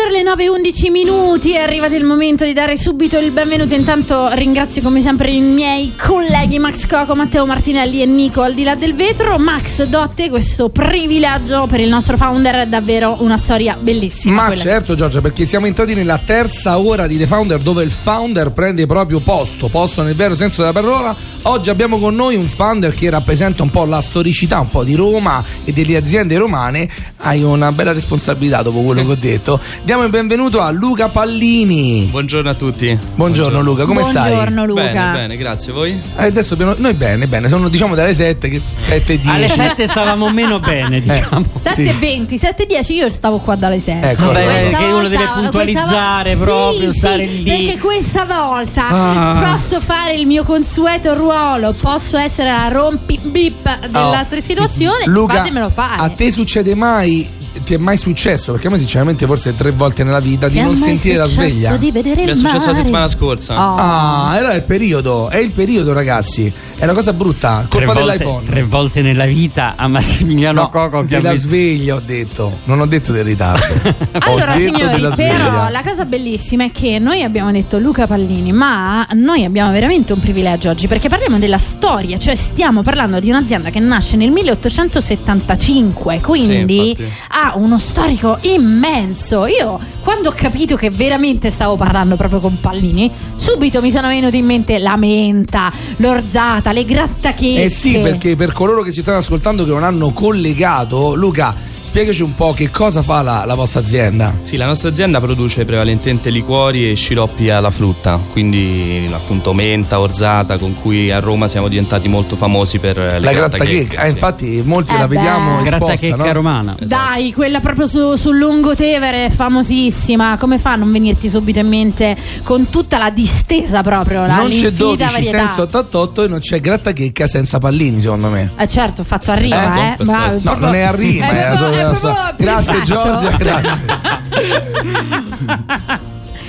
Founder, le 9.11 minuti, è arrivato il momento di dare subito il benvenuto, intanto ringrazio come sempre i miei colleghi Max Coco, Matteo Martinelli e Nico al di là del vetro. Max, do a te questo privilegio per il nostro Founder, è davvero una storia bellissima. Ma quella. certo Giorgia, perché siamo entrati nella terza ora di The Founder dove il founder prende proprio posto, posto nel vero senso della parola. Oggi abbiamo con noi un founder che rappresenta un po' la storicità un po' di Roma e delle aziende romane. Hai una bella responsabilità dopo quello che ho detto. Diamo il benvenuto a Luca Pallini. Buongiorno a tutti. Buongiorno, Luca, come stai? Buongiorno Luca. Bene, bene, grazie. Voi? Eh, adesso abbiamo- noi bene, bene, sono diciamo dalle 7 che 7 e 10. Alle 7 stavamo meno bene, diciamo. 7.20, 7.10, io stavo qua dalle 6. Ecco, Vabbè, allora. che uno deve puntualizzare proprio, sì, stare sì, lì. Perché questa volta Ah. posso fare il mio consueto ruolo, posso essere la rompi bip dell'altra Oh. situazione, Luca, fatemelo fare. A te succede mai? Ti è mai successo? Perché a me sinceramente forse tre volte nella vita Ti di non sentire la successo sveglia. di vedere Mi è successo la settimana scorsa. Oh. Ah, era il periodo, è il periodo ragazzi, è una cosa brutta, Tre colpa volte, dell'iPhone. tre volte nella vita a Massimiliano No, Coco che ha della visto- sveglia ho detto, non ho detto del ritardo. Allora signori, però sveglia. la cosa bellissima è che noi abbiamo detto Luca Pallini, ma noi abbiamo veramente un privilegio oggi perché parliamo della storia, cioè stiamo parlando di un'azienda che nasce nel 1875, quindi Sì. Ha uno storico immenso. Io quando ho capito che veramente stavo parlando proprio con Pallini, subito mi sono venuti in mente la menta, l'orzata, le grattachecche. Eh sì, perché per coloro che ci stanno ascoltando che non hanno collegato, Luca, spiegaci un po' che cosa fa la, la vostra azienda. Sì, la nostra azienda produce prevalentemente liquori e sciroppi alla frutta, quindi appunto menta, orzata, con cui a Roma siamo diventati molto famosi per le La grattachecche, grattachecca, eh, sì. infatti molti Eh la beh. vediamo Gratta esposta, checca no? romana. Dai, quella proprio su, sul Lungotevere è famosissima. Come fa a non venirti subito in mente con tutta la distesa proprio? La, Non c'è l'infinita 12 varietà. senza 88 e non c'è grattachecca senza pallini, secondo me. Eh certo, fatto a rima, Eh, eh. Bravo, No, non è a rima, è è proprio- a- è proprio Grazie. Giorgia, grazie.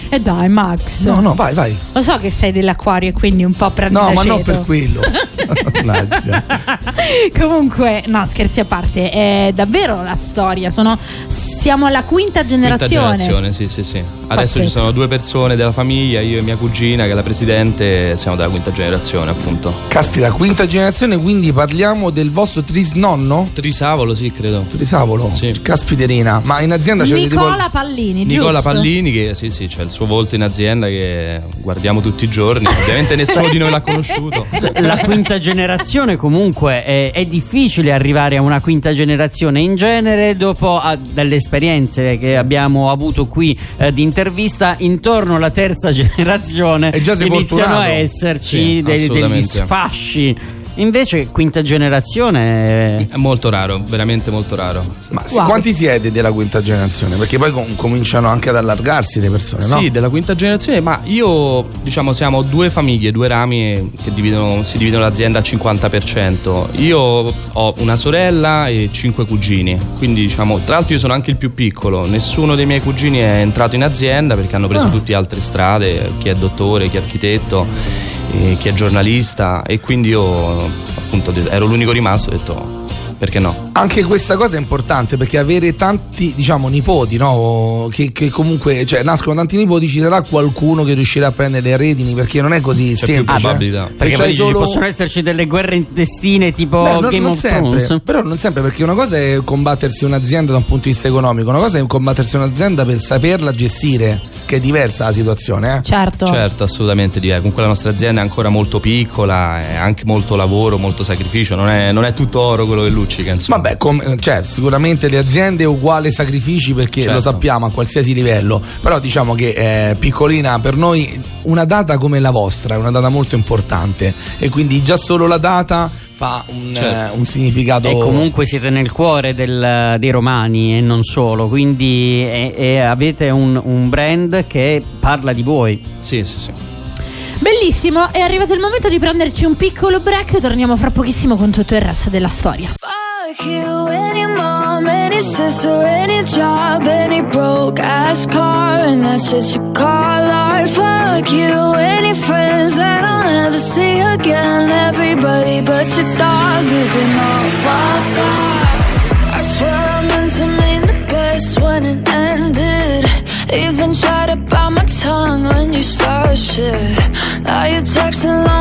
E dai, Max. No, no, vai, vai. Lo so che sei dell'acquario e quindi un po' prendi No, ma non per quello. Mannaggia. Comunque, no, scherzi a parte, è davvero la storia. Sono, siamo alla quinta Quinta generazione. generazione, sì, sì, sì. Adesso Pazzesco. ci sono due persone della famiglia, io e mia cugina, che è la presidente, siamo della quinta generazione, appunto. Caspita, quinta generazione, quindi parliamo del vostro trisnonno? Trisavolo, sì, credo. Trisavolo? Sì. Caspiterina. Ma in azienda c'è Nicola Pallini, Nicola giusto? Pallini, che sì, sì, c'è il suo volto in azienda che guardiamo tutti i giorni. Ovviamente nessuno di noi l'ha conosciuto. La quinta generazione comunque è, è difficile arrivare a una quinta generazione. In genere dopo ah, delle esperienze che abbiamo avuto qui eh, di intervista intorno alla terza generazione iniziano a esserci Sì, dei- degli sfasci invece quinta generazione È molto raro, veramente molto raro. Ma Wow. quanti siete della quinta generazione? Perché poi com- cominciano anche ad allargarsi le persone, no? Sì, della quinta generazione, ma io diciamo siamo due famiglie, due rami che dividono- si dividono l'azienda al 50%. Io ho una sorella e cinque cugini, quindi diciamo, tra l'altro io sono anche il più piccolo, nessuno dei miei cugini è entrato in azienda perché hanno preso Ah. tutte altre strade, chi è dottore, chi è architetto, eh, chi è giornalista e quindi io appunto ero l'unico rimasto e ho detto perché no? Anche questa cosa è importante perché avere tanti, diciamo, nipoti, no? Che, che comunque, cioè, nascono tanti nipoti, ci sarà qualcuno che riuscirà a prendere le redini perché non è così C'è più semplice. probabilità. Se perché poi solo- ci possono esserci delle guerre intestine tipo Beh, non, Game non of sempre, Thrones però non sempre perché una cosa è combattersi un'azienda da un punto di vista economico, una cosa è combattersi un'azienda per saperla gestire, che è diversa la situazione, eh? Certo. Certo, assolutamente diverso. Comunque la nostra azienda è ancora molto piccola, è anche molto lavoro, molto sacrificio, non è, non è tutto oro quello che luccica. Insomma. Vabbè, com- cioè, sicuramente le aziende uguale sacrifici perché Certo. lo sappiamo a qualsiasi livello, però diciamo che eh, piccolina per noi una data come la vostra è una data molto importante e quindi già solo la data fa un, Certo. eh, un significato. E comunque siete nel cuore del- dei romani e non solo, quindi e- e avete un, un brand che parla di voi. Sì, sì, sì. Bellissimo, è arrivato il momento di prenderci un piccolo break. Torniamo fra pochissimo con tutto il resto della storia. Fuck you, any mom, any sister, any job, any broke ass car, and that's shit you call art. Fuck you, any friends that I'll never see again. Everybody but your dog, you can all fuck off. I swear I meant to mean the best when it ended. Even tried to bite my tongue when you started shit. Now you're texting my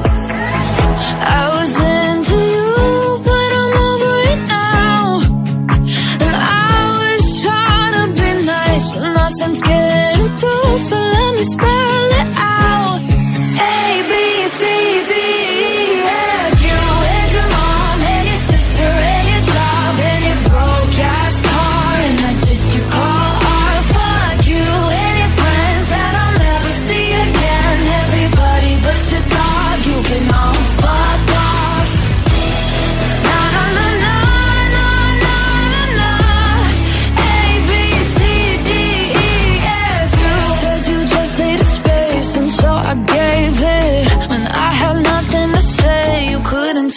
So let me spell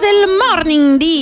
del morning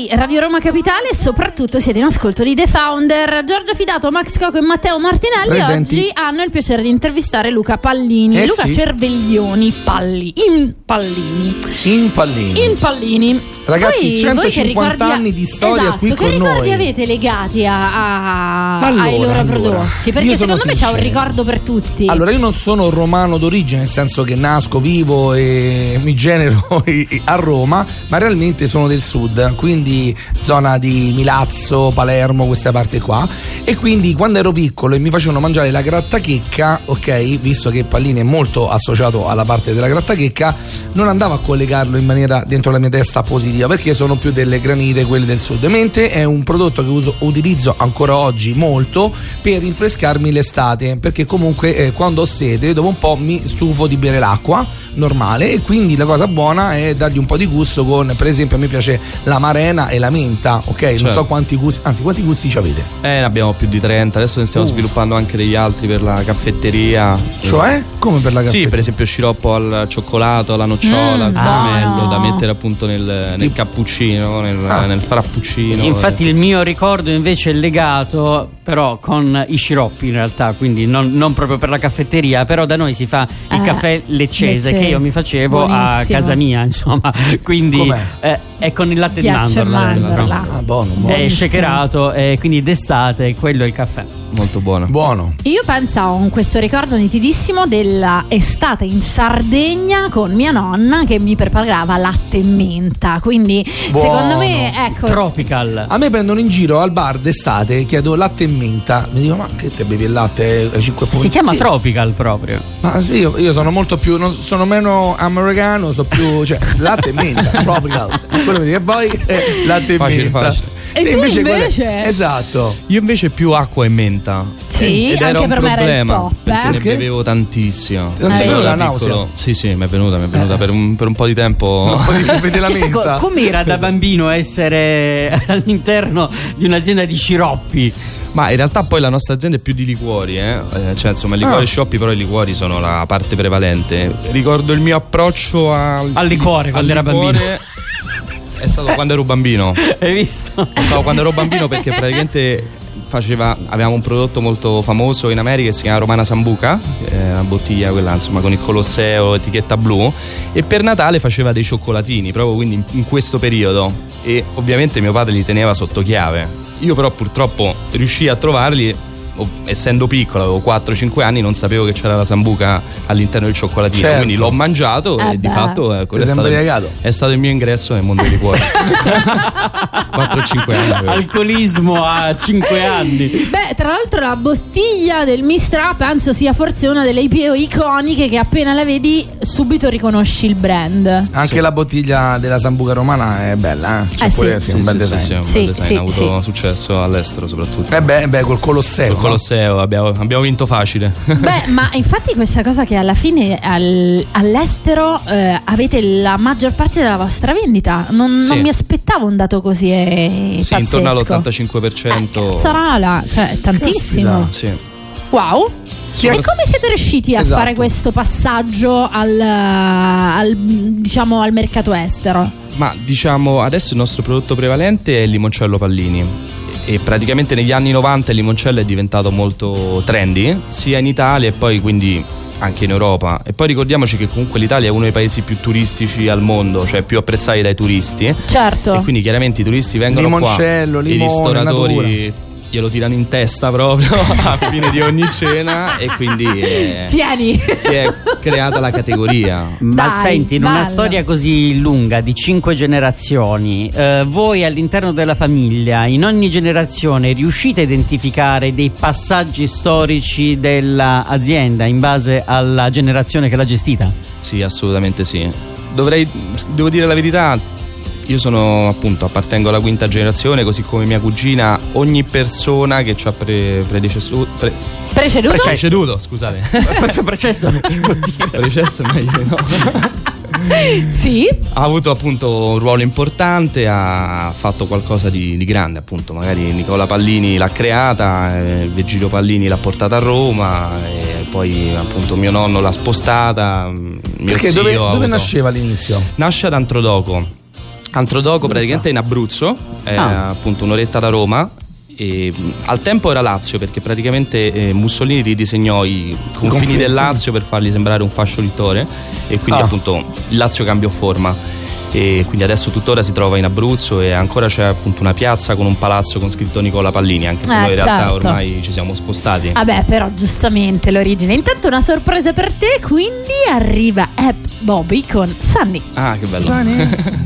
di Radio Roma Capitale e soprattutto siete in ascolto di The Founder. Giorgio Fidato, Max Coco e Matteo Martinelli Presenti. oggi hanno il piacere di intervistare Luca Pallini. Eh Luca sì. Cerveglioni, Palli, in Pallini. In pallini. In Pallini. Ragazzi, Voi- 150 voi che ricordi- anni di storia esatto, qui che con ricordi noi. avete legati a- a- Allora, ai loro allora, prodotti? Perché secondo me c'è un sincero. ricordo per tutti. Allora, io non sono romano d'origine, nel senso che nasco, vivo e mi genero a Roma, ma realmente sono del sud, quindi zona di Milazzo, Palermo, queste parti qua. E quindi quando ero piccolo e mi facevano mangiare la grattachecca, ok, visto che Pallini è molto associato alla parte della grattachecca, non andavo a collegarlo in maniera dentro la mia testa positiva, perché sono più delle granite, quelle del sud. Mentre è un prodotto che uso- utilizzo ancora oggi molto per rinfrescarmi l'estate, perché comunque eh, quando ho sete, dopo un po' mi stufo di bere l'acqua normale e quindi la cosa buona è dargli un po' di gusto con, per esempio, a me piace la marena e la menta, ok? Non Certo. so quanti gusti, anzi, quanti gusti ci avete? Eh, ne abbiamo più di 30, adesso ne stiamo Uh. sviluppando anche degli altri per la caffetteria. Cioè? Come per la caffè? Sì, per esempio sciroppo al cioccolato, alla nocciola, al Mm, caramello, buono. da mettere appunto nel, nel cappuccino, nel, Ah. nel frappuccino. Infatti il mio ricordo invece è legato però con i sciroppi in realtà, quindi non, non proprio per la caffetteria, però da noi si fa il Eh, caffè leccese, leccese. che io mi facevo a Buonissimo. casa mia, insomma, quindi eh, è con il latte di Ghiaccio e mandorla. mandorla. Ah, buono, buono. È shakerato e quindi d'estate quello è il caffè. molto buono. Buono. Io penso a un- questo ricordo nitidissimo della estate in Sardegna con mia nonna che mi preparava latte e menta. Quindi, Buono. secondo me, ecco. Tropical. A me prendono in giro al bar d'estate, chiedo latte e menta. Mi dicono, ma che te bevi il latte ai 5 punti? Si chiama Sì. Tropical proprio. Ma sì, io, io sono molto più, non- sono meno americano, sono più, cioè, latte e menta, tropical. Quello mi dice, e poi eh, latte e Facile, menta. facile. E tu invece invece? Esatto. Io invece più acqua e menta. Sì, Ed anche per me era il problema, top, perché eh. ne Perché? bevevo tantissimo. Non ti è venuta la nausea? Sì, sì, mi è venuta, mi è venuta per, un, per un po' di tempo. Un po' di vede la Chissà co- menta. com'era da bambino essere all'interno di un'azienda di sciroppi? Ma in realtà poi la nostra azienda è più di liquori, eh? Eh, cioè insomma liquori Ah. shoppi però i liquori sono la parte prevalente. Ricordo il mio approccio al, Al liquore, quando era liquore È stato quando ero bambino. Hai visto? È stato quando ero bambino perché praticamente faceva, avevamo un prodotto molto famoso in America che si chiama Romana Sambuca, è una bottiglia quella insomma con il Colosseo, etichetta blu, e per Natale faceva dei cioccolatini, proprio quindi in, in questo periodo. E ovviamente mio padre li teneva sotto chiave. Io però purtroppo riuscii a trovarli, essendo piccolo, avevo 4-5 anni, non sapevo che c'era la sambuca all'interno del cioccolatino, Certo. quindi l'ho mangiato Eh e di beh. fatto eh, quello è stato, è stato il mio ingresso nel mondo dei liquori. 4-5 anni. Alcolismo a 5 anni. Beh, tra l'altro la bottiglia del Mistra penso sia forse una delle più iconiche che appena la vedi subito riconosci il brand. Anche Sì. la bottiglia della Sambuca romana è bella, eh? C'è Eh, sì. sì, un bel sì, design. sì, Sì, ha avuto sì. successo all'estero soprattutto. Eh beh, beh, col Colosseo. Col? Colosseo abbiamo, abbiamo vinto facile. Beh, ma infatti questa cosa che alla fine al- all'estero eh, avete la maggior parte della vostra vendita. Non, Sì. non mi aspettavo un dato così eh, sì, pazzesco. intorno Eh, all'85%. Cazzarala, cioè è tantissimo. Caspita. Sì. Wow. Sì, e come siete riusciti a Esatto. fare questo passaggio al, al, diciamo, al mercato estero? Ma diciamo, adesso il nostro prodotto prevalente è il limoncello Pallini. E praticamente negli anni 90 il limoncello è diventato molto trendy, sia in Italia e poi quindi anche in Europa. E poi ricordiamoci che comunque l'Italia è uno dei paesi più turistici al mondo, cioè più apprezzati dai turisti. Certo. E quindi chiaramente i turisti vengono Limoncello, qua, limone, i ristoratori natura. Glielo tirano in testa proprio a fine di ogni cena e quindi eh, Tieni. si è creata la categoria. Ma Dai, senti, in una storia così lunga di cinque generazioni, eh, voi all'interno della famiglia, in ogni generazione, riuscite a identificare dei passaggi storici dell'azienda in base alla generazione che l'ha gestita? Sì, assolutamente sì. Dovrei, devo dire la verità, io sono appunto, appartengo alla quinta generazione, così come mia cugina, ogni persona che ci ha pre- predecesu- pre- Preceduto? preceduto, scusate, Questo processo non si può dire. precesso è meglio, no? Sì. ha avuto appunto un ruolo importante, ha fatto qualcosa di, di grande appunto, magari Nicola Pallini l'ha creata, eh, Virgilio Pallini l'ha portata a Roma e poi appunto mio nonno l'ha spostata, mm, mio Perché zio dove, dove avuto- nasceva all'inizio? Nasce ad Antrodoco. Antrodoco praticamente in Abruzzo, è Ah. appunto un'oretta da Roma. E, al tempo era Lazio perché praticamente eh, Mussolini ridisegnò i confini confini. del Lazio per farli sembrare un fascio littore e quindi Ah. appunto il Lazio cambiò forma e quindi adesso tuttora si trova in Abruzzo e ancora c'è appunto una piazza con un palazzo con scritto Nicola Pallini anche se Eh, noi in realtà certo. ormai ci siamo spostati Vabbè, però giustamente l'origine. Intanto una sorpresa per te, quindi arriva Apps Bobby con Sunny. ah che bello Sunny.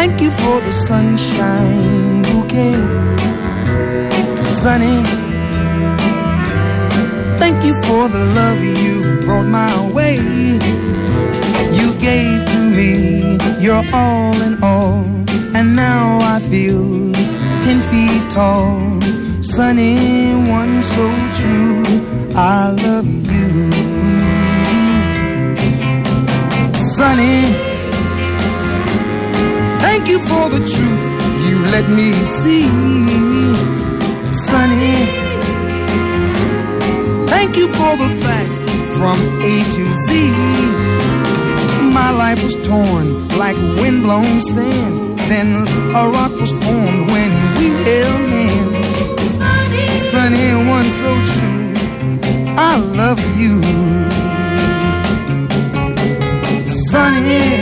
Thank you for the sunshine bouquet. Sunny. Thank you for the love you brought my way. You gave to me your all in all. And now I feel ten feet tall. Sunny, one so true. I love you. Sunny. Thank you for the truth you let me see, Sunny. Thank you for the facts from A to Z. My life was torn like windblown sand. Then a rock was formed when we held hands. Sunny, one so true. I love you. Sunny.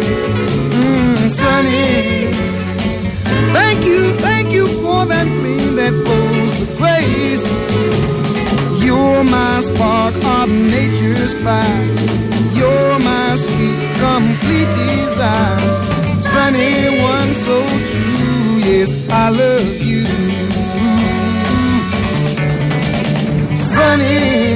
mm, sunny. Thank you, thank you for that gleam that flows the place. You're my spark of nature's fire. You're my sweet, complete desire. Sunny one, so true. Yes, I love you. Sunny.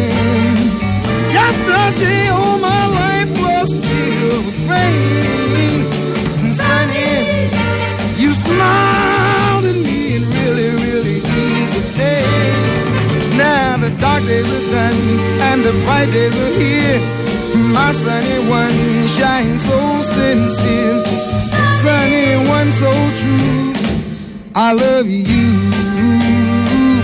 Days are done and the bright days are here. My sunny one shines so sincere, sunny one so true. I love you.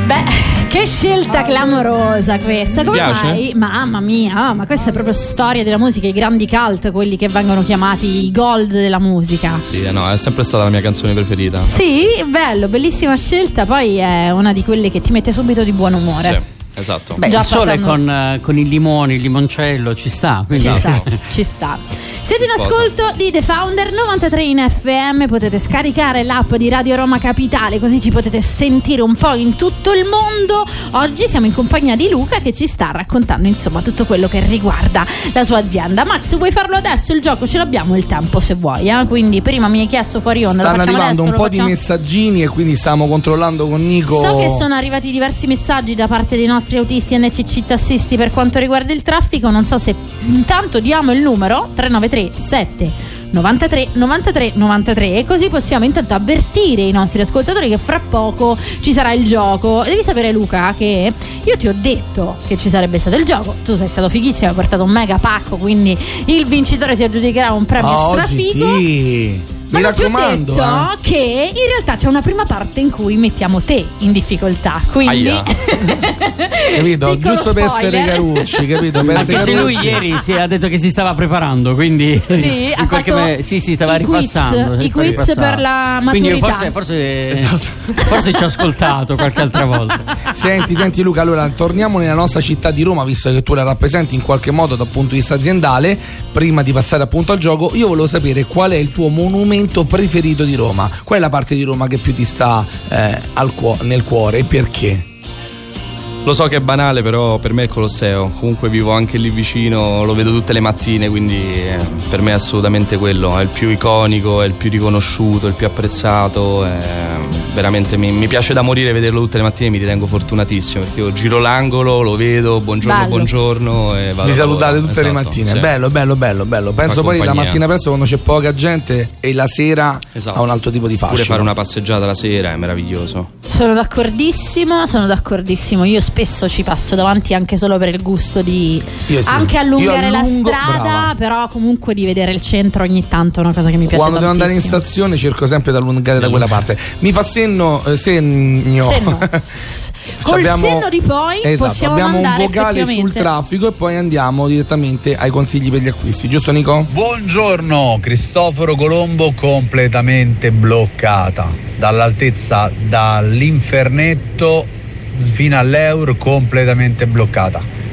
Beh, che scelta clamorosa questa. Come piace? mai? Mamma mia, oh, ma questa è proprio storia della musica, i grandi cult, quelli che vengono chiamati i gold della musica. Sì, eh, no, è sempre stata la mia canzone preferita. Sì, bello, bellissima scelta. Poi è una di quelle che ti mette subito di buon umore. Sì, esatto. Beh, Già il sole con, eh, con il limone, il limoncello ci sta. Quindi Ci sta, ci sta. Siete in ascolto di The Founder 93 in FM, potete scaricare l'app di Radio Roma Capitale così ci potete sentire un po' in tutto il mondo. Oggi siamo in compagnia di Luca che ci sta raccontando insomma tutto quello che riguarda la sua azienda. Max, vuoi farlo adesso? Il gioco ce l'abbiamo il tempo se vuoi, eh? quindi prima mi hai chiesto fuori onda. Stanno arrivando adesso, un lo po' di facciamo- messaggini e quindi stiamo controllando con Nico. So che sono arrivati diversi messaggi da parte dei nostri autisti NCC tassisti per quanto riguarda il traffico. Non so se intanto diamo il numero 393 7 93 93 93 e così possiamo intanto avvertire i nostri ascoltatori che fra poco ci sarà il gioco. Devi sapere Luca che io ti ho detto che ci sarebbe stato il gioco, tu sei stato fighissimo, hai portato un mega pacco, quindi il vincitore si aggiudicherà un premio oggi strafigo. sì. Ma Mi non ti ho raccomando. detto eh. che in realtà c'è una prima parte in cui mettiamo te in difficoltà. Quindi. Capito? Piccolo Giusto per essere spoiler. carucci, capito? Per Anche se lui ieri si ha detto che si stava preparando, quindi Sì, ha in qualche fatto me- sì, sì, stava i quiz, ripassando. i quiz ripassando. per la Quindi maturità. forse, forse, forse ci ha ascoltato qualche altra volta. Senti, senti Luca, allora torniamo nella nostra città di Roma, visto che tu la rappresenti in qualche modo dal punto di vista aziendale. Prima di passare appunto al gioco, io volevo sapere qual è il tuo monumento preferito di Roma. Qual è la parte di Roma che più ti sta eh, cuo- nel cuore e perché? Lo so che è banale, però per me è il Colosseo. Comunque vivo anche lì vicino, lo vedo tutte le mattine, quindi eh, per me è assolutamente quello. È il più iconico, è il più riconosciuto, è il più apprezzato. è- veramente mi, mi piace da morire vederlo tutte le mattine, mi ritengo fortunatissimo perché io giro l'angolo, lo vedo, buongiorno, Bello. buongiorno e vado Vi salutate lavoro. tutte le Esatto, mattine. sì. Bello, bello, bello, bello. Penso poi la mattina presto quando c'è poca gente e la sera Esatto. ha un altro tipo di fascino. Pure fare una passeggiata la sera è meraviglioso. sono d'accordissimo, sono d'accordissimo. Io spesso ci passo davanti anche solo per il gusto di Io sì. anche allungare allungo- la strada, brava. però comunque di vedere il centro ogni tanto è una cosa che mi piace Quando devo andare in tantissimo. stazione cerco sempre di allungare da quella parte. Mi fa senno, eh, segno. Senno. Col Abbiamo- senno di poi Esatto, possiamo abbiamo un vocale sul traffico e poi andiamo direttamente ai consigli per gli acquisti, giusto Nico? Buongiorno, Cristoforo Colombo completamente bloccata. Dall'altezza dall'infernetto fino all'euro completamente bloccata.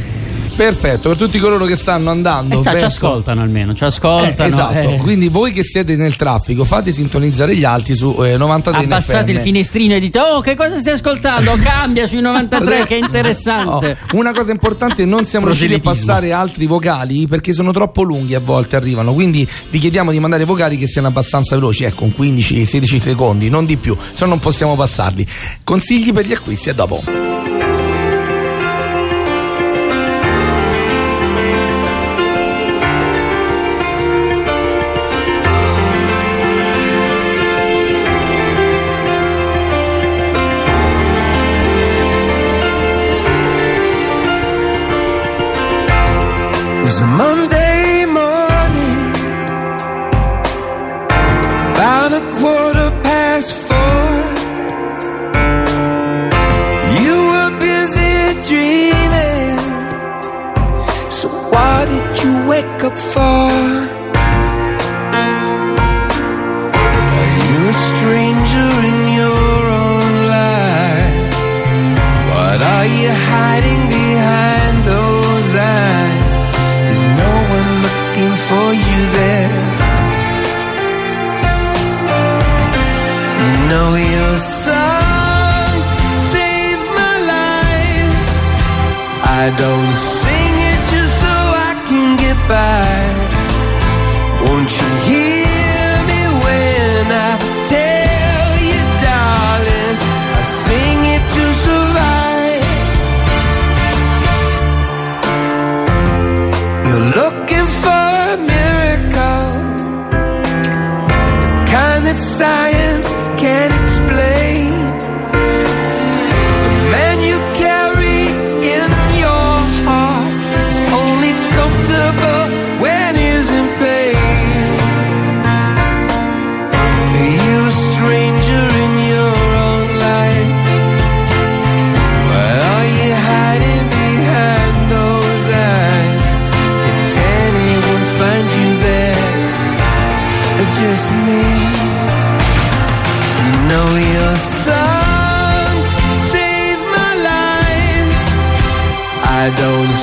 Perfetto, per tutti coloro che stanno andando Eh, sa, ci ascoltano almeno, ci Eh, ascoltano. esatto, eh. quindi voi che siete nel traffico fate sintonizzare gli altri su eh, 93 in Abbassate FM. il finestrino e dite: Oh, che cosa stai ascoltando? Cambia sui 93, che interessante. Oh, una cosa importante, non siamo riusciti a passare altri vocali perché sono troppo lunghi a volte arrivano, quindi vi chiediamo di mandare vocali che siano abbastanza veloci, ecco, con 15-16 secondi, non di più, se no non possiamo passarli. Consigli per gli acquisti, a dopo. It was a Monday morning, about a quarter past four. You were busy dreaming, so why did you wake up for? Just me. You know your song saved my life. I don't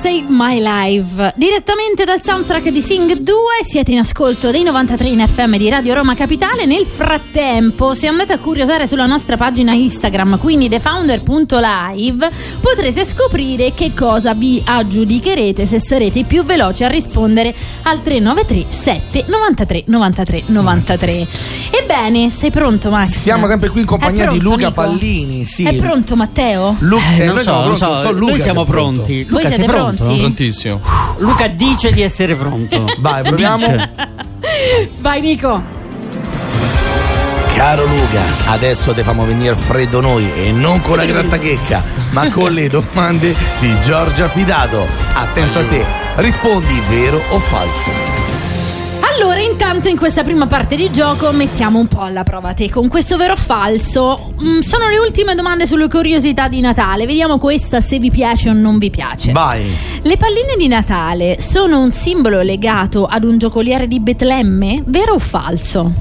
Save My Life. Direttamente dal soundtrack di Sing 2 siete in ascolto dei 93 in FM di Radio Roma Capitale. Nel frattempo, se andate a curiosare sulla nostra pagina Instagram, quindi thefounder.live, potrete scoprire che cosa vi aggiudicherete se sarete i più veloci a rispondere al 393 7 93 93 93. Ebbene, sei pronto Max? Siamo sempre qui in compagnia È di pronto, Luca Nico? Pallini. Sì. È pronto Matteo? Lu- Eh, eh, non so, non pronti, so, so Luca noi siamo è pronto. pronti. Voi Luca, sei pronto? pronti? Prontissimo. Luca dice di essere pronto. Vai, proviamo. Dice. Vai Nico. Caro Luca, adesso te famo venire freddo noi e non con la grattachecca, ma con le domande di Giorgia Fidato. Attento a te, rispondi vero o falso. Allora, intanto in questa prima parte di gioco mettiamo un po' alla prova te con questo vero o falso. Mm, sono le ultime domande sulle curiosità di Natale. Vediamo questa se vi piace o non vi piace. Vai. Le palline di Natale sono un simbolo legato ad un giocoliere di Betlemme? Vero o falso?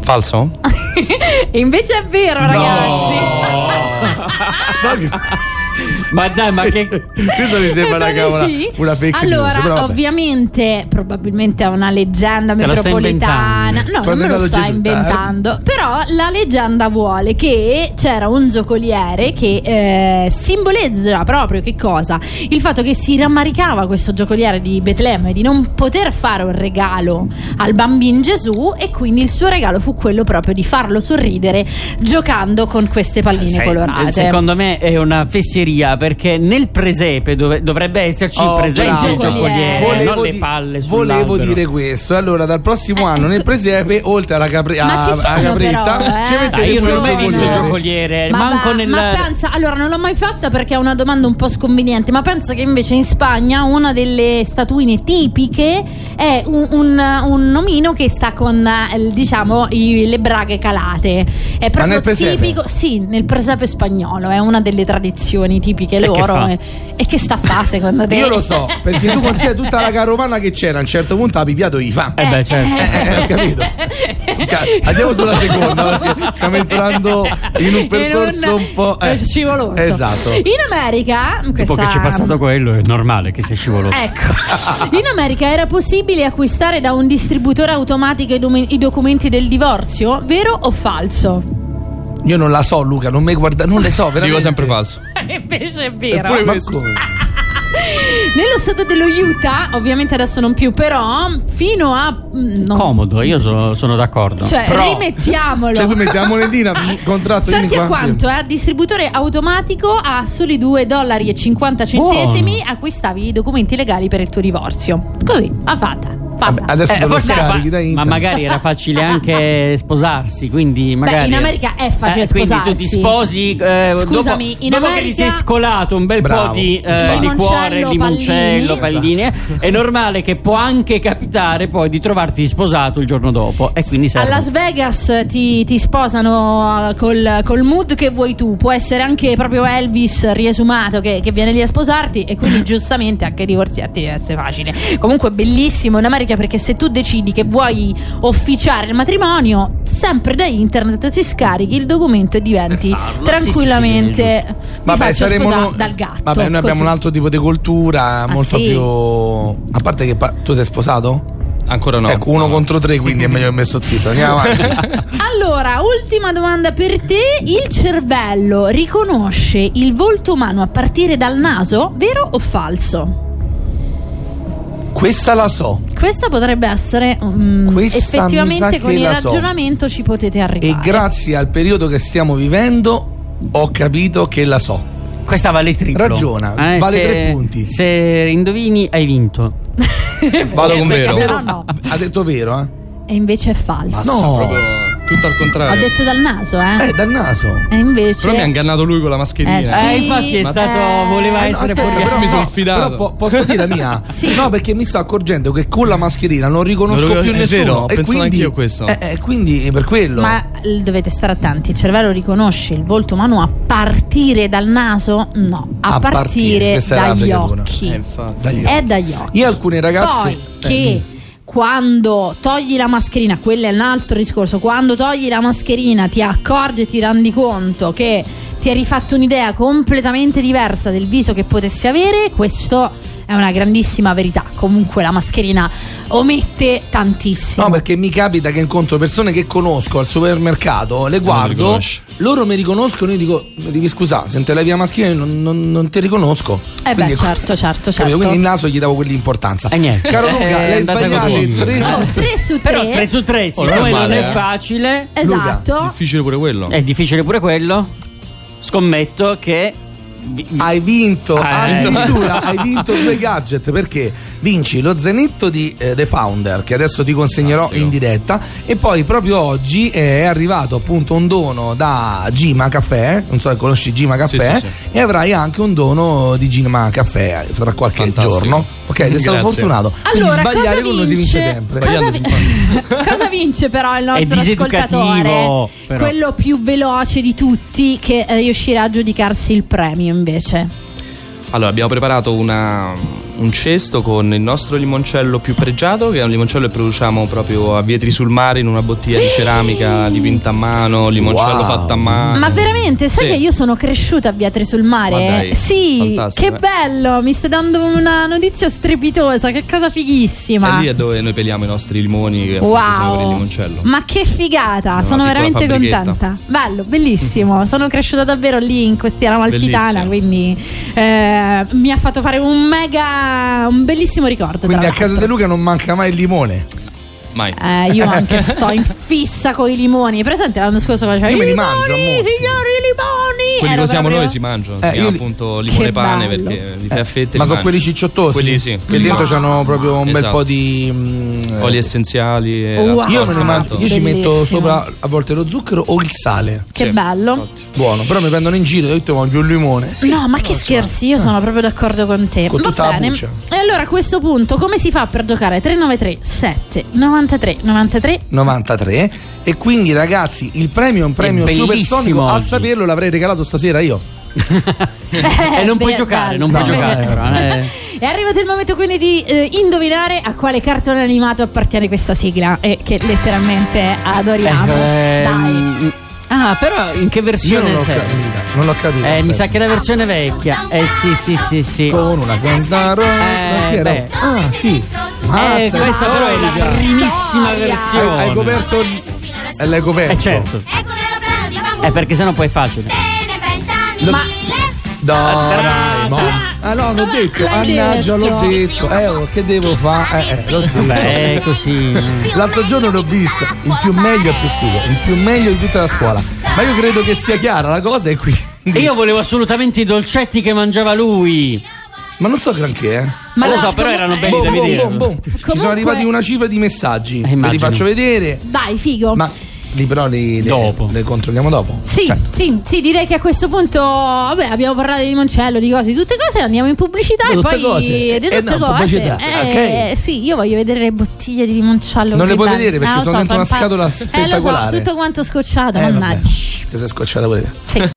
Falso? e invece è vero, ragazzi. Ma dai, ma che. Questo mi sembra una, Ebbene cavola, sì. una fake allora, news. però ovviamente, probabilmente è una leggenda Te metropolitana. No, Quando non me lo sto Gesù, inventando. Però la leggenda vuole che c'era un giocoliere che eh, simboleggia proprio che cosa? Il fatto che si rammaricava questo giocoliere di Betlemme di non poter fare un regalo al bambino Gesù e quindi il suo regalo fu quello proprio di farlo sorridere giocando con queste palline Sai, colorate. Secondo me è una fesseria perché nel presepe dove- dovrebbe esserci Oh, il bravo. del giocoliere, Volevo non le di- palle Volevo dire questo. Allora, dal prossimo anno nel presepe, oltre alla, capri- Ma ci a- sono alla capretta, però, eh. ci Ah, mettete io non ho mai il visto il giocoliere. Ma, manco va- nel. ma pensa, allora non l'ho mai fatta perché è una domanda un po' sconveniente, ma pensa che invece in Spagna una delle statuine tipiche è un, un- un omino che sta con eh, diciamo i- le braghe calate. È proprio presepe? tipico, sì, nel presepe spagnolo, è una delle tradizioni tipiche E che loro. fa? E, e che sta a fare secondo te? Io lo so, perché tu consideri tutta la carovana che c'era, a un certo punto ha pipiato gli fa. Eh beh, certo. Eh, eh, ho capito. Ca- Andiamo sulla seconda, perché stiamo entrando in un percorso un, po' eh, scivoloso. Esatto. In America, Dopo questa- che ci è passato quello, è normale che sia scivoloso. Ecco, in America era possibile acquistare da un distributore automatico i, i documenti del divorzio? Vero o falso? Io non la so, Luca, non mi guarda, non le so, veramente. Dico sempre falso. Invece è vero. Eppure Ma questo. come? Nello stato dello Utah, ovviamente adesso non più, però fino a. mm, non- Comodo, io so- sono d'accordo. Cioè, Però- rimettiamolo. Cioè, tu metti la monetina, contratto Senti a qua. quanto, eh? Distributore automatico a soli 2 dollari e 50 centesimi acquistavi i documenti legali per il tuo divorzio. Così, va fatta. Fatta. Adesso lo forse- scarichi ma, ma magari era facile anche sposarsi, quindi magari... in America è facile Eh, Quindi tu ti sposarsi. sposi eh, Scusami, dopo, in dopo che America- ti sei scolato un bel Bravo, po' di eh, Limoncello, limoncello, palline, è normale che può anche capitare poi di trovarti sposato il giorno dopo e quindi A serve. Las Vegas ti, ti sposano uh, col, col mood che vuoi tu, può essere anche proprio Elvis riesumato che, che viene lì a sposarti e quindi giustamente anche divorziarti deve essere facile. Comunque bellissimo in America perché se tu decidi che vuoi officiare il matrimonio, sempre da internet ti scarichi il documento e diventi farlo. tranquillamente mi Vabbè, faccio saremo sposare no- dal gatto. Vabbè, noi abbiamo così. un altro tipo di cultura, molto sì? più. A parte che pa- tu sei sposato? Ancora no. ecco, uno No. contro tre, quindi è meglio che messo zitto. Andiamo avanti. Allora, ultima domanda per te. Il cervello riconosce il volto umano a partire dal naso, vero o falso? Questa la so. Questa potrebbe essere um, Questa effettivamente con il la so. ragionamento ci potete E arrivare. grazie al periodo che stiamo vivendo ho capito che la so. Questa vale triplo. Ragiona, vale se, tre punti. Se indovini hai vinto. Vado con vero. No, no. Ha detto vero, eh? E invece è falso. No. Proprio tutto al Ho contrario. detto dal naso, eh? Eh, dal naso. E invece. Però mi ha ingannato lui con la mascherina. Eh, sì. Eh, infatti è Ma- stato. eh, voleva Eh, no, essere fuori. però, mi sono no, fidato. però po- posso dire la mia? Sì. No, perché mi sto accorgendo che con la mascherina non riconosco Non lo- più è nessuno. vero, e quindi, anch'io questo. Eh, eh, quindi per quello. Ma dovete stare attenti, il cervello riconosce il volto umano a partire dal naso? No, a, A partire, partire, è dagli occhi. Eh. Dagli È occhi. dagli occhi. Io alcune ragazze. Poi eh, che quando togli la mascherina, quello è un altro discorso, quando togli la mascherina ti accorgi e ti rendi conto che ti hai rifatto un'idea completamente diversa del viso che potessi avere, questo è una grandissima verità. Comunque la mascherina omette tantissimo. No, perché mi capita che incontro persone che conosco al supermercato, le guardo, loro mi riconoscono, io dico, mi devi scusare, se te levi la mascherina non, non- non ti riconosco. Eh beh, Quindi- certo, certo, capito? certo. Quindi il naso gli davo quell'importanza. E niente. Caro Luca, È lei sbagliate così. 3 su 3 su 3. Però 3 su 3, siccome non è eh. facile, Esatto. Difficile pure quello. è difficile pure quello. Scommetto che. Hai vinto, Ah, addirittura hai vinto due gadget perché vinci lo zainetto di eh, The Founder che adesso ti consegnerò Fantastico. in diretta e poi proprio oggi è arrivato appunto un dono da Gima Caffè, non so se conosci Gima Caffè Sì, sì, e avrai anche un dono di Gima Caffè eh, fra qualche Fantastico. giorno. Ok, sei stato Grazie. fortunato. Quindi Allora, sbagliare cosa con uno si vince sempre. Cosa, vi- cosa vince però il nostro ascoltatore? però. Quello più veloce di tutti che eh, riuscirà a giudicarsi il premio invece. Allora, abbiamo preparato una- un cesto con il nostro limoncello più pregiato, che è un limoncello che produciamo proprio a Vietri sul Mare in una bottiglia di ceramica dipinta a mano, limoncello Wow. fatto a mano. Ma veramente, sai Sì. che io sono cresciuta a Viatri sul Ma mare? dai, sì, fantastico, che eh. bello, mi stai dando una notizia strepitosa, che cosa E fighissima. lì è dove noi peliamo i nostri limoni che appunto usiamo per il Wow, limoncello. ma che figata! Una sono veramente contenta. Bello, bellissimo. sono cresciuta davvero lì in Costiera Amalfitana. Bellissimo. Quindi eh, mi ha fatto fare un mega, un bellissimo ricordo. Quindi a casa di Luca non manca mai il limone. Mai. Eh, io anche sto in fissa con i limoni. Presente l'anno scorso quando facevo Io i me li limoni, mangio a mozzi." signori, i limoni. Quelli Ero che usiamo proprio- noi si mangiano, si Eh, chiama io li- appunto limone Che pane bello. perché li fai a fette. Ma li sono mangi. quelli cicciottosi Quelli sì. che dentro Ma- hanno proprio un bel Esatto. po' di mm, Oli essenziali e Wow. la Io me ne mangio, io ci metto sopra a volte lo zucchero o il sale. Che Sì, bello. infatti. Buono, però mi prendono in giro e io ti mangio il limone. Sì. No, ma che scherzi, io sono proprio d'accordo con te. Con Va bene. E allora a questo punto come si fa per giocare? 393 7 93 93 93 e quindi ragazzi il premio è un premio bellissimo supersonico a oggi. saperlo l'avrei regalato stasera io e non puoi beh, giocare, non puoi No, giocare eh, però. eh. È arrivato il momento quindi di eh, indovinare a quale cartone animato appartiene questa sigla e che letteralmente adoriamo. Ecco, Dai. Ah, però in che io versione non l'ho sei? capita non l'ho capita Eh, mi sa che è la versione vecchia. Eh sì, sì, sì, sì. con una cantarola Eh, beh. ah sì Eh, Mazza, questa però è la storica. primissima versione. hai, hai coperto eh, l'hai coperto Eh certo. Eh perché sennò poi è facile. Ma Doraemon ah no l'ho detto L'hai annaggia l'ho detto. detto eh oh, che devo fare eh, eh l'ho detto Beh, è così. L'altro giorno l'ho visto, il più meglio è più figo, il più meglio di tutta la scuola. Ma io credo che sia chiara la cosa e quindi. E io volevo assolutamente i dolcetti che mangiava lui. Ma non so granché, eh. Ma lo la- so, però erano belli Boom, da boom, vedere. boom, boom. Ci sono arrivati una cifra di messaggi. Ve li faccio vedere. Dai, figo. Ma lì però li, li- Dopo. le controlliamo dopo. Sì, Cioè, sì, sì, direi che a questo punto vabbè, abbiamo parlato di Limoncello, di cose, di tutte cose, andiamo in pubblicità Di e poi cose. di Eh, tutte no, cose. pubblicità, Eh, ok. sì, io voglio vedere le bottiglie di limoncello. Non le puoi belle. vedere perché Eh, sono so, dentro una scatola Eh, lo so, spettacolare. tutto quanto scocciato, eh, mannaggia. Ti sei scocciata pure. Sì.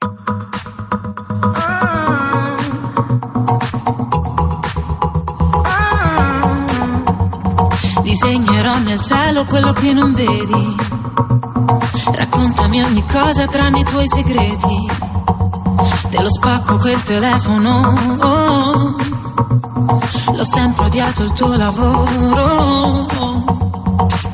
cielo quello che non vedi. Raccontami ogni cosa tranne i tuoi segreti. Te lo spacco quel telefono. oh. L'ho sempre odiato il tuo lavoro.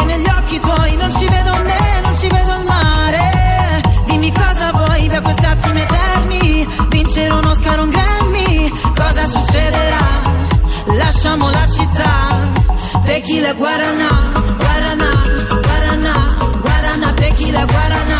che negli occhi tuoi non ci vedo me, non ci vedo il mare. Dimmi cosa vuoi da questi attimi eterni, vincere un Oscar un Grammy, cosa succederà? Lasciamo la città, tequila guarana, guarana, guarana, guarana, tequila guarana,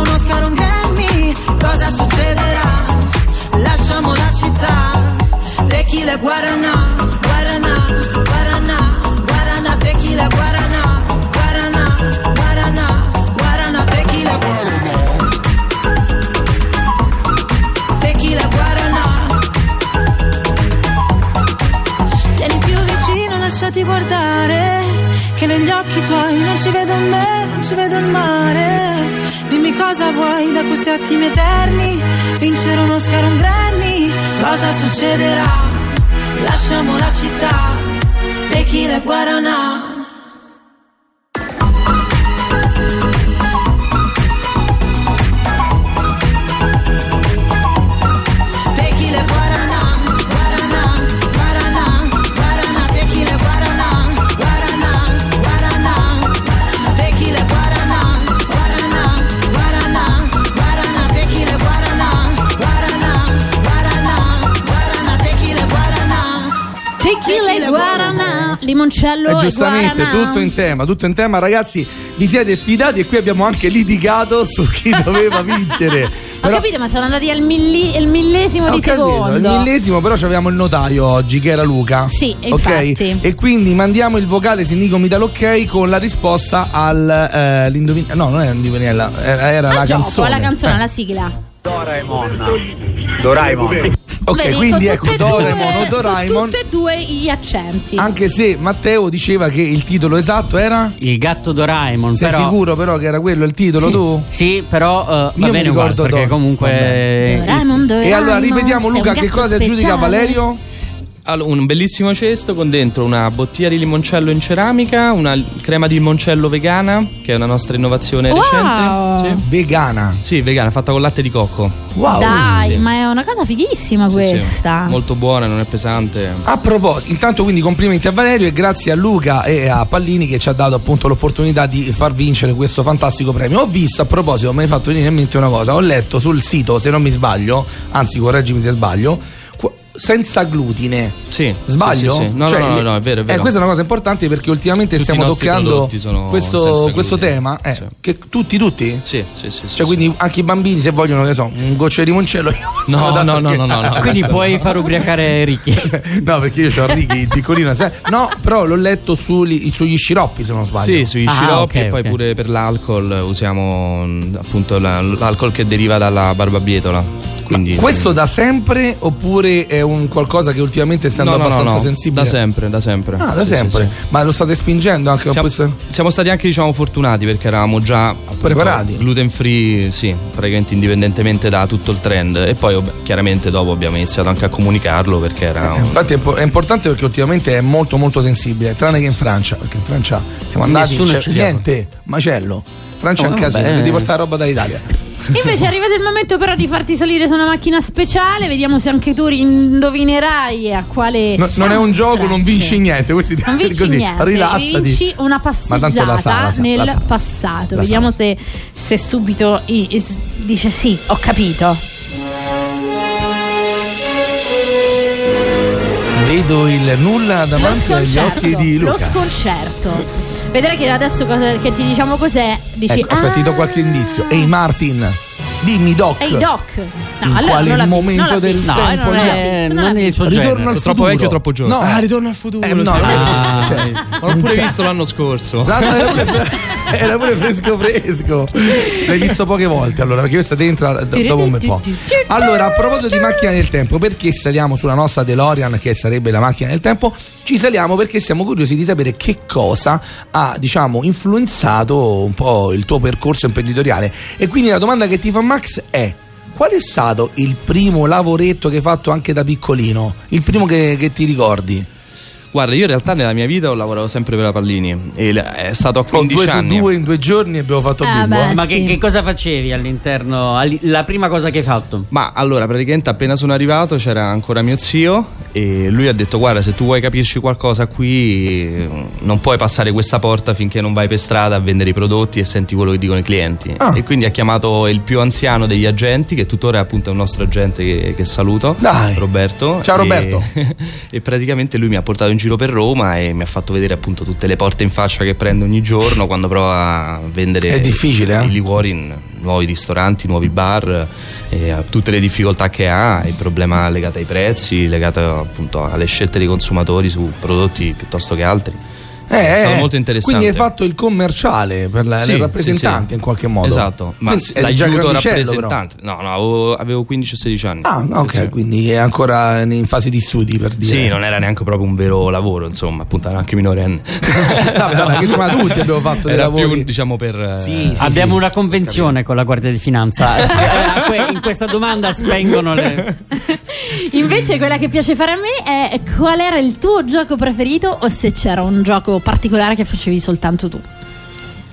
un Oscar un Grammy, cosa succederà? Lasciamo la città, tequila guarana, guarana, guarana, guarana, tequila guarana, guarana, guarana, guarana, tequila guarana. Tequila guarana. Vieni più vicino, lasciati guardare, che negli occhi tuoi non ci vedo me, non ci vedo il mare. Cosa vuoi da questi attimi eterni, vincere un Oscar un Grammy, cosa succederà? Lasciamo la città, tequila e guarana. Limoncello E e giustamente guarana. tutto in tema, tutto in tema, ragazzi. Vi siete sfidati e qui abbiamo anche litigato su chi doveva vincere. Ho Però- capito, ma sono andati al milli- il millesimo Ho di capito, secondo. il millesimo, però avevamo il notaio oggi che era Luca. Sì, ok? infatti. E quindi mandiamo il vocale se Nico mi dà l'ok con la risposta all'indovinello. no, non era l'indovinello, era, era la gioco, canzone. alla canzone, Eh. alla sigla. Doraemon. Ok, Vedi, quindi ecco e Doraemon o Doraemon. Tutti e due gli accenti. Anche se Matteo diceva che il titolo esatto era. Il gatto Doraemon. Sei però... sicuro però che era quello il titolo Sì, tu? Sì, però eh, va Io mi bene uguale ricordo perché Dor- comunque. Doraemon, Doraemon, E allora ripetiamo Luca che cosa speciale. Valerio? Allora, un bellissimo cesto con dentro una bottiglia di limoncello in ceramica, una crema di limoncello vegana, che è una nostra innovazione Wow. recente. Vegana. Sì. sì, vegana, fatta con latte di cocco. Wow. Dai, Sì. ma è una cosa fighissima Sì, sì. questa. Molto buona, non è pesante. A proposito, intanto quindi complimenti a Valerio e grazie a Luca e a Pallini che ci ha dato appunto l'opportunità di far vincere questo fantastico premio. Ho visto a proposito, mi hai fatto venire in mente una cosa, ho letto sul sito, se non mi sbaglio, anzi correggimi se sbaglio, senza glutine. Sì, Sbaglio? sì, sì, sì. No, Cioè, no, no, no, è vero, è vero. Eh, questa è una cosa importante perché ultimamente Tutti stiamo toccando questo, questo tema. eh, Sì. che tutti, tutti? Sì, sì, sì. sì, Cioè, sì. quindi anche i bambini, se vogliono, che so, un goccio di limoncello. io No, no, no, perché- no, no, no. Quindi puoi no. far ubriacare Ricky. no, perché io ho Ricky, il piccolino. sai? No, però l'ho letto sugli, sugli sciroppi, se non sbaglio. Sì, sugli Ah, sciroppi ok, e poi ok. pure per l'alcol usiamo mm, appunto la- l'alcol che deriva dalla barbabietola. Quindi, Questo da sempre oppure è un qualcosa che ultimamente essendo No, no, no, abbastanza no, sensibile? Da sempre, da sempre. Ah, da Sì, sì, sempre. sì. Ma lo state spingendo anche con Siamo, questo? siamo stati anche diciamo fortunati perché eravamo già appunto, Preparati. gluten free, sì, praticamente indipendentemente da tutto il trend e poi vabbè, chiaramente dopo abbiamo iniziato anche a comunicarlo perché era Eh, un- Infatti è, è importante perché ultimamente è molto molto sensibile, tranne che in Francia, perché in Francia siamo andati, Nessuno c'è ha. niente, macello. Francia è un Oh, casino, devi portare roba dall'Italia. Invece è arrivato il momento però di farti salire su una macchina speciale, vediamo se anche tu indovinerai a quale No- non è un gioco, non vinci niente, questi Non vinci così, niente, rilassati. vinci una tanto la passeggiata sa, la sa, nel la sa. passato. La Vediamo se, se subito i- is- dice sì, ho capito. Vedo il nulla Lo davanti agli occhi di lo Luca. sconcerto. Vedrai che adesso cosa, che ti diciamo cos'è, dici Ecco, aspetta, ti do qualche "Ah, indizio. Ehi Martin, dimmi Doc. Ehi Doc. No, In allora quale non momento non del. No, tempo non gli è, Non l'ha non è il suo Ritorno genere. al troppo futuro. vecchio, troppo giovane. No. Ah, ritorno al futuro. Eh, no, sì. non è Ah. cioè, l'ho pure visto l'anno scorso. Era pure, fresco fresco. L'hai visto poche volte allora, perché questa entra d- dopo un bel po'. Allora, a proposito di macchina del tempo, perché saliamo sulla nostra DeLorean, che sarebbe la macchina del tempo? Ci saliamo perché siamo curiosi di sapere che cosa ha, diciamo, influenzato un po' il tuo percorso imprenditoriale. E quindi la domanda che ti fa Max è. Qual è stato il primo lavoretto che hai fatto anche da piccolino? Il primo che, che ti ricordi? Guarda, io in realtà nella mia vita ho lavorato sempre per la Pallini e è stato a Con 15 due su anni. due in due giorni abbiamo fatto Ah, bingo. beh. eh? Ma sì. che, che cosa facevi all'interno? alli- La prima cosa che hai fatto? Ma allora, praticamente appena sono arrivato c'era ancora mio zio e lui ha detto guarda se tu vuoi capirci qualcosa qui non puoi passare questa porta finché non vai per strada a vendere i prodotti e senti quello che dicono i clienti. Ah. E quindi ha chiamato il più anziano degli agenti, che tuttora è appunto un nostro agente che, che saluto, Dai. Roberto. Ciao, E- Roberto. e praticamente lui mi ha portato in giro per Roma e mi ha fatto vedere appunto tutte le porte in faccia che prendo ogni giorno quando provo a vendere È difficile, eh? i liquori in nuovi ristoranti, nuovi bar, e a tutte le difficoltà che ha, il problema legato ai prezzi, legato appunto alle scelte dei consumatori su prodotti piuttosto che altri. Eh, È stato eh, molto interessante. Quindi hai fatto il commerciale per la, Sì, il rappresentante sì, sì. in qualche modo. Esatto, ma Quindi l'aiuto grandicello, però. rappresentante. No, no, avevo, avevo 15 o 16 anni. Ah, ok, quindi è ancora in fase di studi per dire. Sì, non era neanche proprio un vero lavoro, insomma, appunto era anche minorenne. Che insomma tutti abbiamo fatto dei era lavori. più, diciamo, per... eh, Sì, sì, Abbiamo sì. una convenzione con la Guardia di Finanza. In questa domanda spengono le. Invece quella che piace fare a me è qual era il tuo gioco preferito o se c'era un gioco particolare che facevi soltanto tu.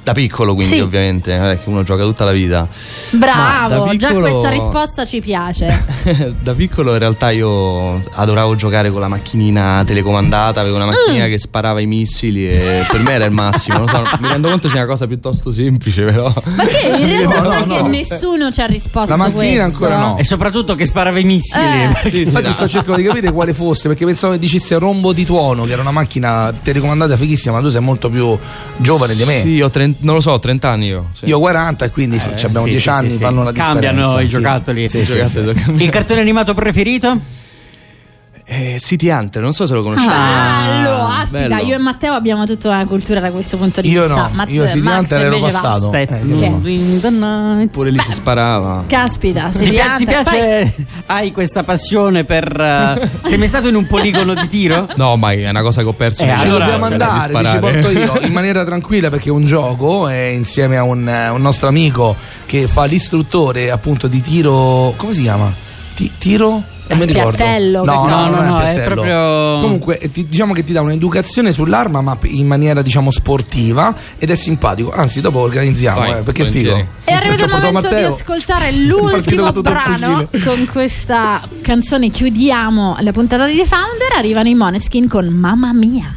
Da piccolo, quindi, Sì. ovviamente, eh, che uno gioca tutta la vita. Bravo, da già piccolo- questa risposta ci piace. da piccolo in realtà io adoravo giocare con la macchinina telecomandata, avevo una macchinina Mm. che sparava i missili e per me era il massimo. Non so, mi rendo conto c'è una cosa piuttosto semplice, però. Ma che in realtà No, sai no, che no. nessuno ci ha risposto La macchina questo? ancora no. E soprattutto che sparava i missili. Eh. Sì, sì, no. sto cercando di capire quale fosse perché pensavo che dicesse Rombo di Tuono che era una macchina telecomandata fighissima ma tu sei molto più giovane di me Sì, ho 30 non lo so, 30 anni io. sì. io ho 40 e quindi se ci abbiamo sì, 10 sì, anni sì, sì. fanno la differenza Cambiano i giocattoli. Sì, sì, Giocate, sì. giocate. Il cartone animato preferito? Eh, City Hunter, non so se lo conoscete. Ah, allora, aspetta, bello. io e Matteo abbiamo tutta una cultura da questo punto di Io vista. no, Matt- io City Max Hunter ero passato. Step Eh, night. Pure lì si sparava. Caspita, Ti, City ti Hunter, poi- piace? Hai questa passione per. eh, sei mai stato in un poligono di tiro? No, ma è una cosa che ho perso. Eh, allora, dobbiamo di andare, ti ci porto io in maniera tranquilla perché è un gioco e insieme a un, eh, un nostro amico che fa l'istruttore appunto di tiro. Come si chiama? Ti- tiro? Non mi Il ricordo. piattello, No, che- no, No, no, no, è, è proprio- Comunque, eh, ti- diciamo che ti dà un'educazione sull'arma, ma in maniera diciamo sportiva ed è simpatico. Anzi, dopo organizziamo, Vai, eh, perché è figo. È arrivato il momento di Matteo. ascoltare Il partito l'ultimo brano. Con questa canzone chiudiamo la puntata di The Founder. Arrivano i Moneskin con Mamma Mia.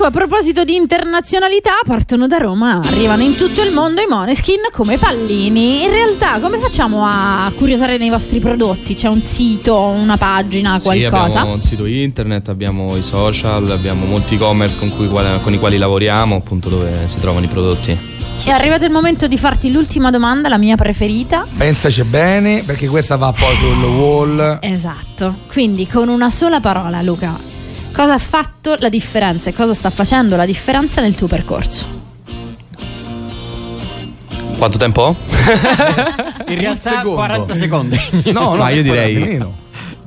Ecco, a proposito di internazionalità, partono da Roma, arrivano in tutto il mondo i Moneskin come pallini. In realtà, come facciamo a curiosare nei vostri prodotti? C'è un sito, una pagina, Sì, qualcosa? abbiamo un sito internet, abbiamo i social, abbiamo molti e-commerce con, cui- con i quali lavoriamo, appunto dove si trovano i prodotti. È arrivato il momento di farti l'ultima domanda, la mia preferita. Pensaci bene, perché questa va poi sul wall. Esatto. Quindi, con una sola parola, Luca, cosa ha fatto la differenza e cosa sta facendo la differenza nel tuo percorso? Quanto tempo? In realtà secondo. 40 secondi. No, no, Ma io direi-.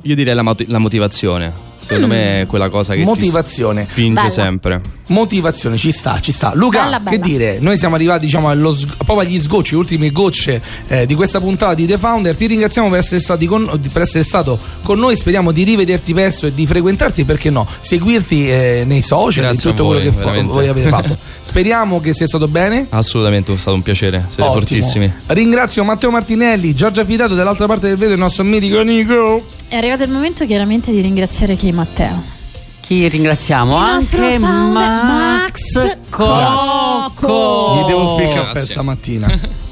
Io direi la, moti- la motivazione. Secondo me è quella cosa che ti Motivazione. spinge Bella. sempre. Motivazione, ci sta, ci sta. Luca, Bella, bella. che dire? Noi siamo arrivati, diciamo, allo proprio agli sgocci, ultime gocce eh, di questa puntata di The Founder. Ti ringraziamo per essere, stati con, per essere stato con noi. Speriamo di rivederti presto e di frequentarti, perché no? Seguirti eh, nei social, Grazie tutto voi, quello che fa- voi avete fatto. Speriamo che sia stato bene. Assolutamente è stato un piacere. Siete Ottimo. fortissimi. Ringrazio Matteo Martinelli, Giorgia Fidato dall'altra parte del vetro, il nostro mitico Nico. È arrivato il momento chiaramente di ringraziare chi Matteo. Chi ringraziamo? Il Anche Max Coco. Coco. Gli devo offrire il caffè stamattina.